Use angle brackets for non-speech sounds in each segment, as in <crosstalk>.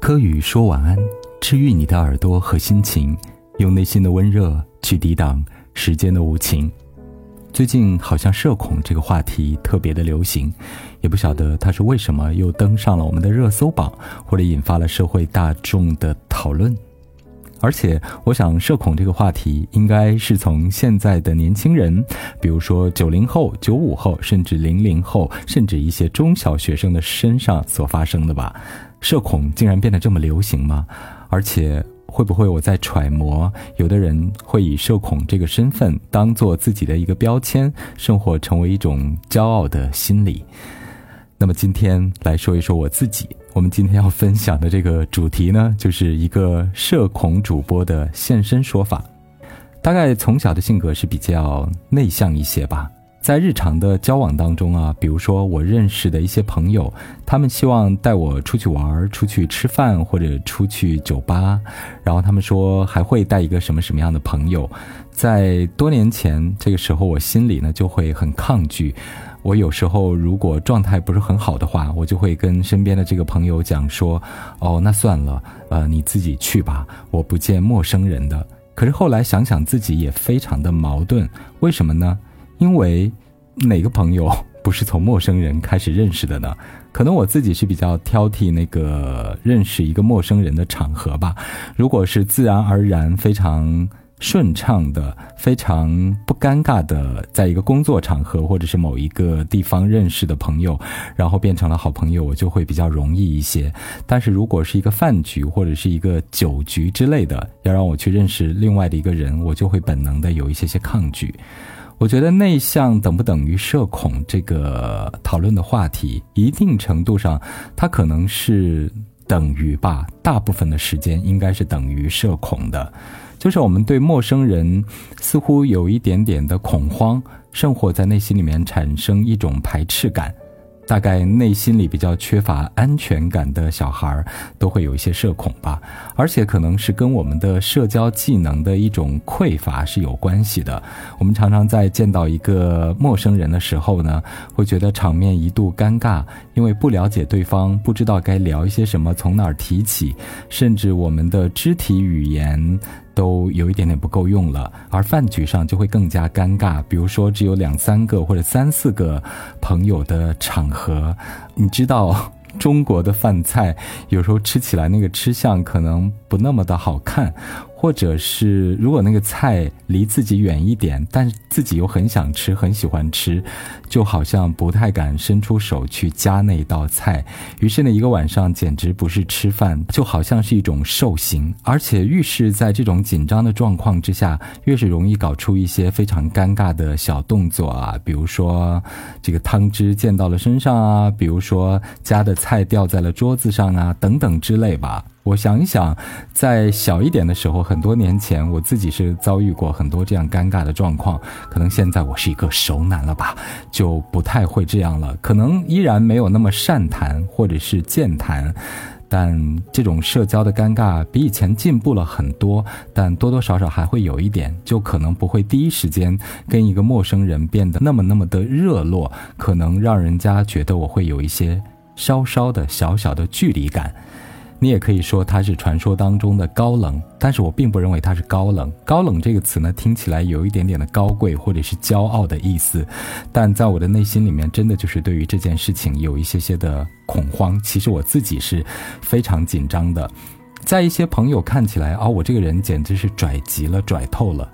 柯宇说晚安，治愈你的耳朵和心情，用内心的温热去抵挡时间的无情。最近好像社恐这个话题特别的流行，也不晓得它是为什么又登上了我们的热搜榜，或者引发了社会大众的讨论。而且，我想社恐这个话题应该是从现在的年轻人，比如说九零后、九五后，甚至零零后，甚至一些中小学生的身上所发生的吧。社恐竟然变得这么流行吗？而且，会不会我在揣摩，有的人会以社恐这个身份当做自己的一个标签，生活成为一种骄傲的心理？那么今天来说一说我自己。我们今天要分享的这个主题呢，就是一个社恐主播的现身说法。大概从小的性格是比较内向一些吧，在日常的交往当中啊，比如说我认识的一些朋友，他们希望带我出去玩、出去吃饭或者出去酒吧，然后他们说还会带一个什么什么样的朋友。在多年前，这个时候我心里呢就会很抗拒。我有时候如果状态不是很好的话，我就会跟身边的这个朋友讲说：“哦，那算了，呃，你自己去吧，我不见陌生人的。”可是后来想想自己也非常的矛盾，为什么呢？因为哪个朋友 <laughs> 不是从陌生人开始认识的呢？可能我自己是比较挑剔那个认识一个陌生人的场合吧。如果是自然而然，非常。顺畅的、非常不尴尬的，在一个工作场合或者是某一个地方认识的朋友，然后变成了好朋友，我就会比较容易一些。但是如果是一个饭局或者是一个酒局之类的，要让我去认识另外的一个人，我就会本能的有一些些抗拒。我觉得内向等不等于社恐这个讨论的话题，一定程度上，它可能是等于吧，大部分的时间应该是等于社恐的。就是我们对陌生人似乎有一点点的恐慌，甚或在内心里面产生一种排斥感。大概内心里比较缺乏安全感的小孩儿都会有一些社恐吧，而且可能是跟我们的社交技能的一种匮乏是有关系的。我们常常在见到一个陌生人的时候呢，会觉得场面一度尴尬，因为不了解对方，不知道该聊一些什么，从哪儿提起，甚至我们的肢体语言。都有一点点不够用了，而饭局上就会更加尴尬。比如说，只有两三个或者三四个朋友的场合，你知道。中国的饭菜有时候吃起来那个吃相可能不那么的好看，或者是如果那个菜离自己远一点，但是自己又很想吃、很喜欢吃，就好像不太敢伸出手去夹那道菜。于是那一个晚上简直不是吃饭，就好像是一种受刑。而且越是在这种紧张的状况之下，越是容易搞出一些非常尴尬的小动作啊，比如说这个汤汁溅到了身上啊，比如说夹的。菜掉在了桌子上啊，等等之类吧。我想一想，在小一点的时候，很多年前，我自己是遭遇过很多这样尴尬的状况。可能现在我是一个熟男了吧，就不太会这样了。可能依然没有那么善谈或者是健谈，但这种社交的尴尬比以前进步了很多。但多多少少还会有一点，就可能不会第一时间跟一个陌生人变得那么那么的热络，可能让人家觉得我会有一些。稍稍的小小的距离感，你也可以说它是传说当中的高冷，但是我并不认为它是高冷。高冷这个词呢，听起来有一点点的高贵或者是骄傲的意思，但在我的内心里面，真的就是对于这件事情有一些些的恐慌。其实我自己是非常紧张的，在一些朋友看起来，啊，我这个人简直是拽极了，拽透了。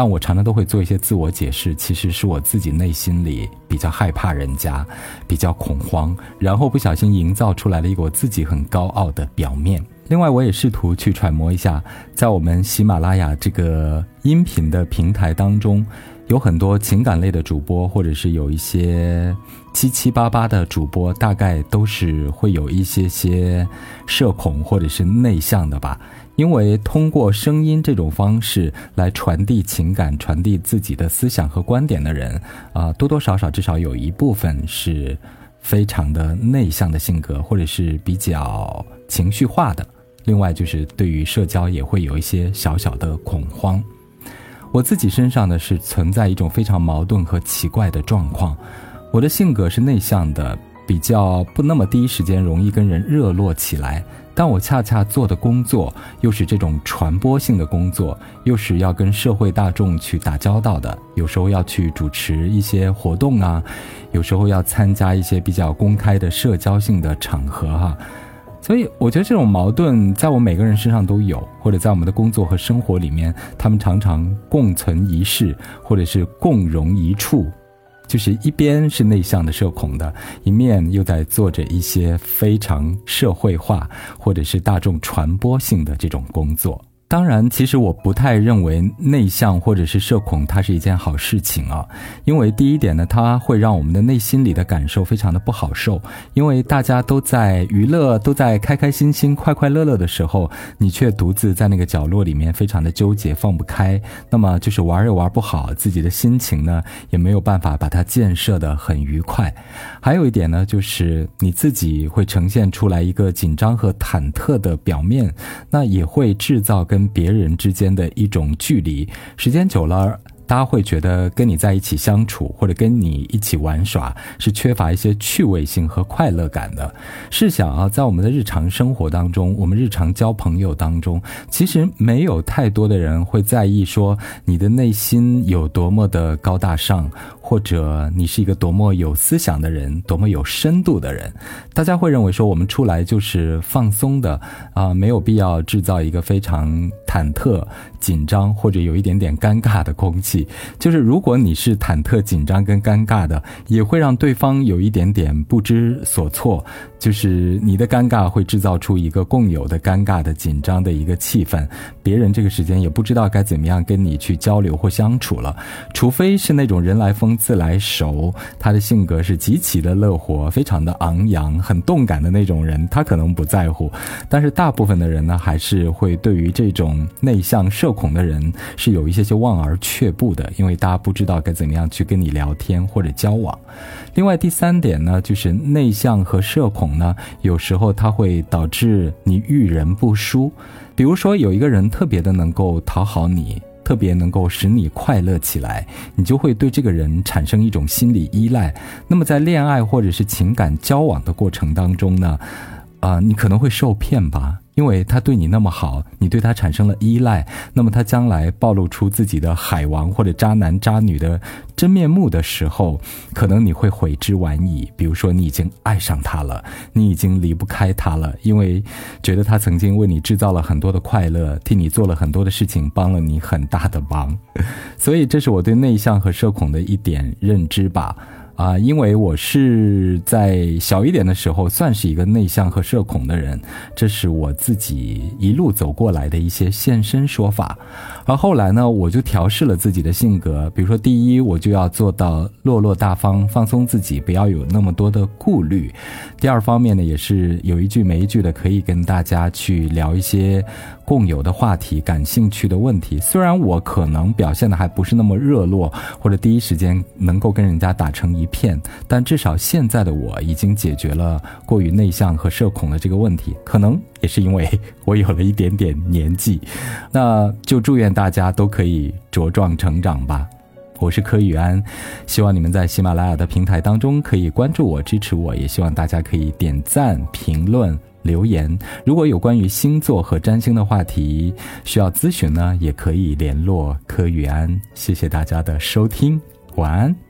但我常常都会做一些自我解释，其实是我自己内心里比较害怕人家，比较恐慌，然后不小心营造出来了一个我自己很高傲的表面。另外，我也试图去揣摩一下，在我们喜马拉雅这个音频的平台当中。有很多情感类的主播，或者是有一些七七八八的主播，大概都是会有一些些社恐或者是内向的吧。因为通过声音这种方式来传递情感、传递自己的思想和观点的人，啊，多多少少至少有一部分是非常的内向的性格，或者是比较情绪化的。另外，就是对于社交也会有一些小小的恐慌。我自己身上呢是存在一种非常矛盾和奇怪的状况，我的性格是内向的，比较不那么第一时间容易跟人热络起来。但我恰恰做的工作又是这种传播性的工作，又是要跟社会大众去打交道的，有时候要去主持一些活动啊，有时候要参加一些比较公开的社交性的场合哈。所以我觉得这种矛盾在我每个人身上都有，或者在我们的工作和生活里面，他们常常共存一室，或者是共融一处。就是一边是内向的社恐的，一面又在做着一些非常社会化或者是大众传播性的这种工作。当然，其实我不太认为内向或者是社恐它是一件好事情啊，因为第一点呢，它会让我们的内心里的感受非常的不好受，因为大家都在娱乐，都在开开心心、快快乐乐的时候，你却独自在那个角落里面非常的纠结、放不开，那么就是玩也玩不好，自己的心情呢也没有办法把它建设的很愉快。还有一点呢，就是你自己会呈现出来一个紧张和忐忑的表面，那也会制造跟跟别人之间的一种距离，时间久了。大家会觉得跟你在一起相处，或者跟你一起玩耍，是缺乏一些趣味性和快乐感的。试想啊，在我们的日常生活当中，我们日常交朋友当中，其实没有太多的人会在意说你的内心有多么的高大上，或者你是一个多么有思想的人，多么有深度的人。大家会认为说我们出来就是放松的啊，没有必要制造一个非常忐忑、紧张或者有一点点尴尬的空气。就是如果你是忐忑、紧张跟尴尬的，也会让对方有一点点不知所措。就是你的尴尬会制造出一个共有的尴尬的紧张的一个气氛，别人这个时间也不知道该怎么样跟你去交流或相处了。除非是那种人来疯自来熟，他的性格是极其的乐活，非常的昂扬、很动感的那种人，他可能不在乎。但是大部分的人呢，还是会对于这种内向、社恐的人是有一些些望而却步。的，因为大家不知道该怎么样去跟你聊天或者交往。另外，第三点呢，就是内向和社恐呢，有时候它会导致你遇人不淑。比如说，有一个人特别的能够讨好你，特别能够使你快乐起来，你就会对这个人产生一种心理依赖。那么，在恋爱或者是情感交往的过程当中呢，啊，你可能会受骗吧。因为他对你那么好，你对他产生了依赖，那么他将来暴露出自己的海王或者渣男渣女的真面目的时候，可能你会悔之晚矣。比如说，你已经爱上他了，你已经离不开他了，因为觉得他曾经为你制造了很多的快乐，替你做了很多的事情，帮了你很大的忙。所以，这是我对内向和社恐的一点认知吧。啊，因为我是在小一点的时候算是一个内向和社恐的人，这是我自己一路走过来的一些现身说法。而后来呢，我就调试了自己的性格，比如说，第一，我就要做到落落大方，放松自己，不要有那么多的顾虑；第二方面呢，也是有一句没一句的，可以跟大家去聊一些共有的话题、感兴趣的问题。虽然我可能表现的还不是那么热络，或者第一时间能够跟人家打成一片，但至少现在的我已经解决了过于内向和社恐的这个问题。可能也是因为 <laughs> 我有了一点点年纪，那就祝愿大家都可以茁壮成长吧。我是柯宇安，希望你们在喜马拉雅的平台当中可以关注我、支持我，也希望大家可以点赞、评论、留言。如果有关于星座和占星的话题需要咨询呢，也可以联络柯宇安。谢谢大家的收听，晚安。